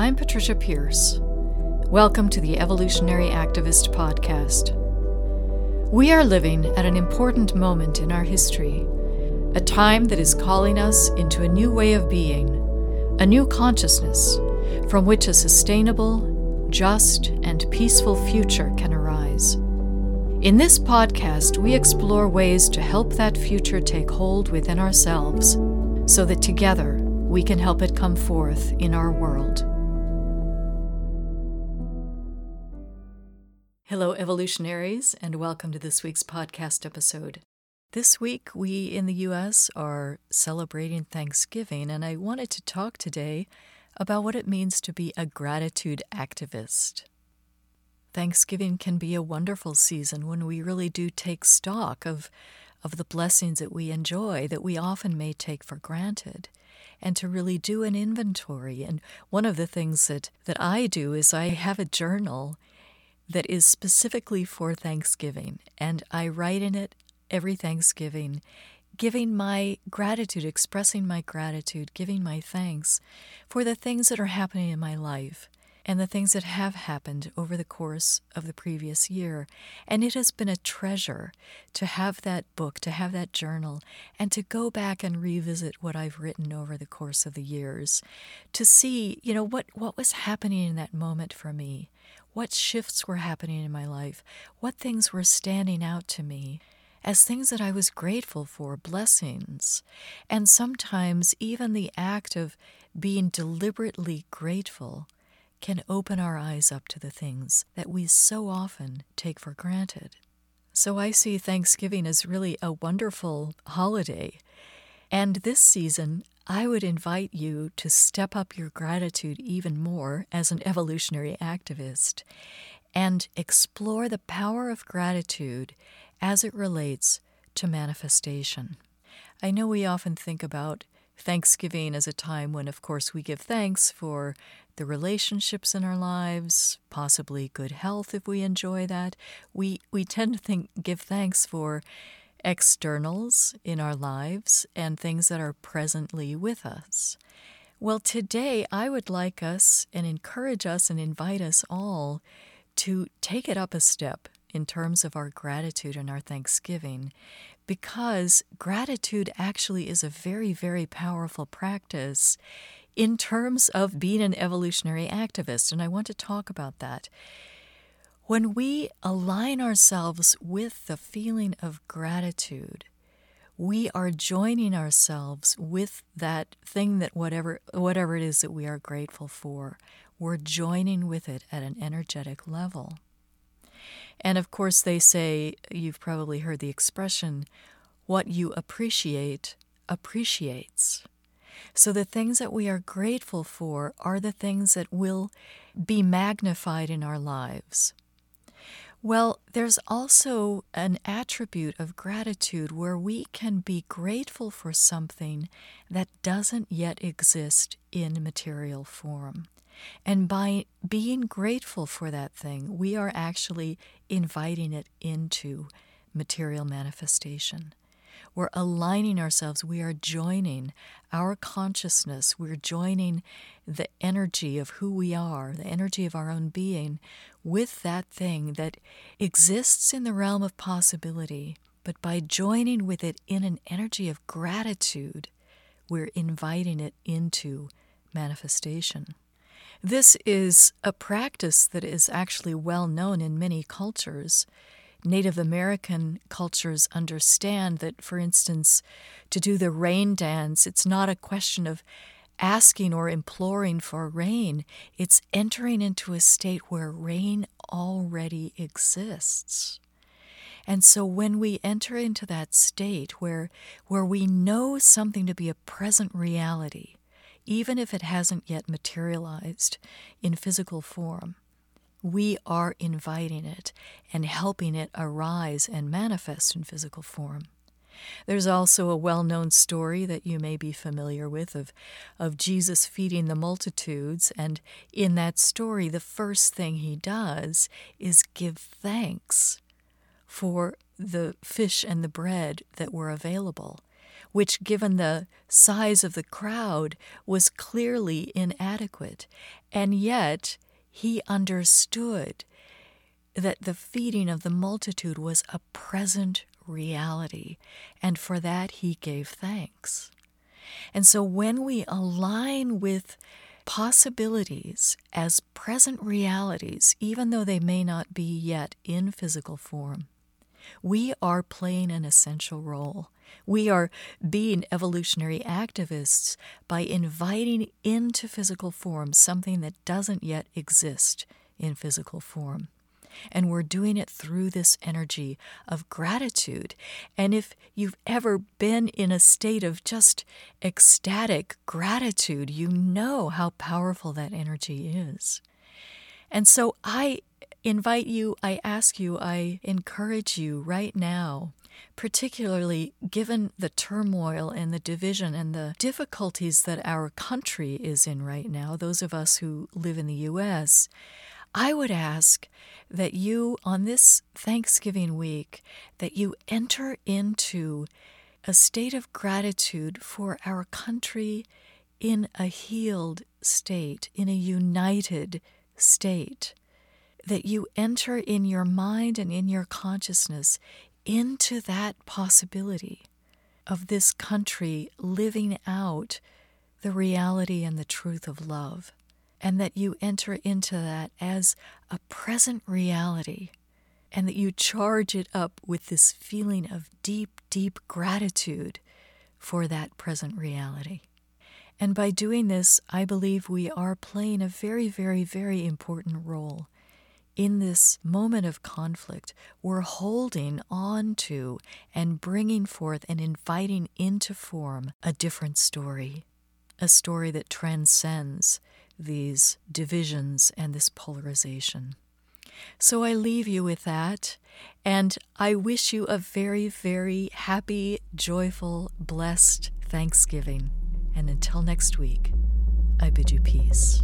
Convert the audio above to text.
I'm Patricia Pearce. Welcome to the Evolutionary Activist Podcast. We are living at an important moment in our history, a time that is calling us into a new way of being, a new consciousness from which a sustainable, just, and peaceful future can arise. In this podcast, we explore ways to help that future take hold within ourselves so that together we can help it come forth in our world. Hello, evolutionaries, and welcome to this week's podcast episode. This week, we in the U.S. are celebrating Thanksgiving, and I wanted to talk today about what it means to be a gratitude activist. Thanksgiving can be a wonderful season when we really do take stock of, of the blessings that we enjoy that we often may take for granted and to really do an inventory. And one of the things that, that I do is I have a journal that is specifically for Thanksgiving. And I write in it every Thanksgiving, giving my gratitude, expressing my gratitude, giving my thanks for the things that are happening in my life and the things that have happened over the course of the previous year. And it has been a treasure to have that book, to have that journal, and to go back and revisit what I've written over the course of the years, to see, you know, what, what was happening in that moment for me what shifts were happening in my life, what things were standing out to me as things that I was grateful for, blessings. And sometimes even the act of being deliberately grateful can open our eyes up to the things that we so often take for granted. So I see Thanksgiving as really a wonderful holiday. And this season, I would invite you to step up your gratitude even more as an evolutionary activist and explore the power of gratitude as it relates to manifestation. I know we often think about Thanksgiving as a time when, of course, we give thanks for the relationships in our lives, possibly good health if we enjoy that. We, we tend to think, give thanks for externals in our lives and things that are presently with us. Well, today I would like us and encourage us and invite us all to take it up a step in terms of our gratitude and our thanksgiving, because gratitude actually is a very, very powerful practice in terms of being an evolutionary activist. And I want to talk about that. When we align ourselves with the feeling of gratitude, we are joining ourselves with that thing that whatever whatever it is that we are grateful for, we're joining with it at an energetic level. And of course they say you've probably heard the expression what you appreciate appreciates. So the things that we are grateful for are the things that will be magnified in our lives. Well, there's also an attribute of gratitude where we can be grateful for something that doesn't yet exist in material form. And by being grateful for that thing, we are actually inviting it into material manifestation. We're aligning ourselves, we are joining our consciousness, we're joining the energy of who we are, the energy of our own being, with that thing that exists in the realm of possibility. But by joining with it in an energy of gratitude, we're inviting it into manifestation. This is a practice that is actually well known in many cultures. Native American cultures understand that, for instance, to do the rain dance, it's not a question of asking or imploring for rain, it's entering into a state where rain already exists. And so when we enter into that state where, where we know something to be a present reality, even if it hasn't yet materialized in physical form, we are inviting it and helping it arise and manifest in physical form. There's also a well known story that you may be familiar with of, of Jesus feeding the multitudes. And in that story, the first thing he does is give thanks for the fish and the bread that were available. which, given the size of the crowd, was clearly inadequate. And yet, he understood that the feeding of the multitude was a present reality, and for that he gave thanks. And so when we align with possibilities as present realities, even though they may not be yet in physical form, we are playing an essential role. We are being evolutionary activists by inviting into physical form something that doesn't yet exist in physical form. And we're doing it through this energy of gratitude. And if you've ever been in a state of just ecstatic gratitude, you know how powerful that energy is. And so I invite you, I ask you, I encourage you right now, particularly given the turmoil and the division and the difficulties that our country is in right now, those of us who live in the U.S., I would ask that you, on this Thanksgiving week, that you enter into a state of gratitude for our country in a healed state, in a united state. That you enter in your mind and in your consciousness into that possibility of this country living out the reality and the truth of love and that you enter into that as a present reality, and that you charge it up with this feeling of deep, deep gratitude for that present reality. And by doing this, I believe we are playing a very, very, very important role in this moment of conflict. We're holding on to and bringing forth and inviting into form a different story, a story that transcends these divisions and this polarization. So I leave you with that, and I wish you a very, very happy, joyful, blessed Thanksgiving. And until next week, I bid you peace.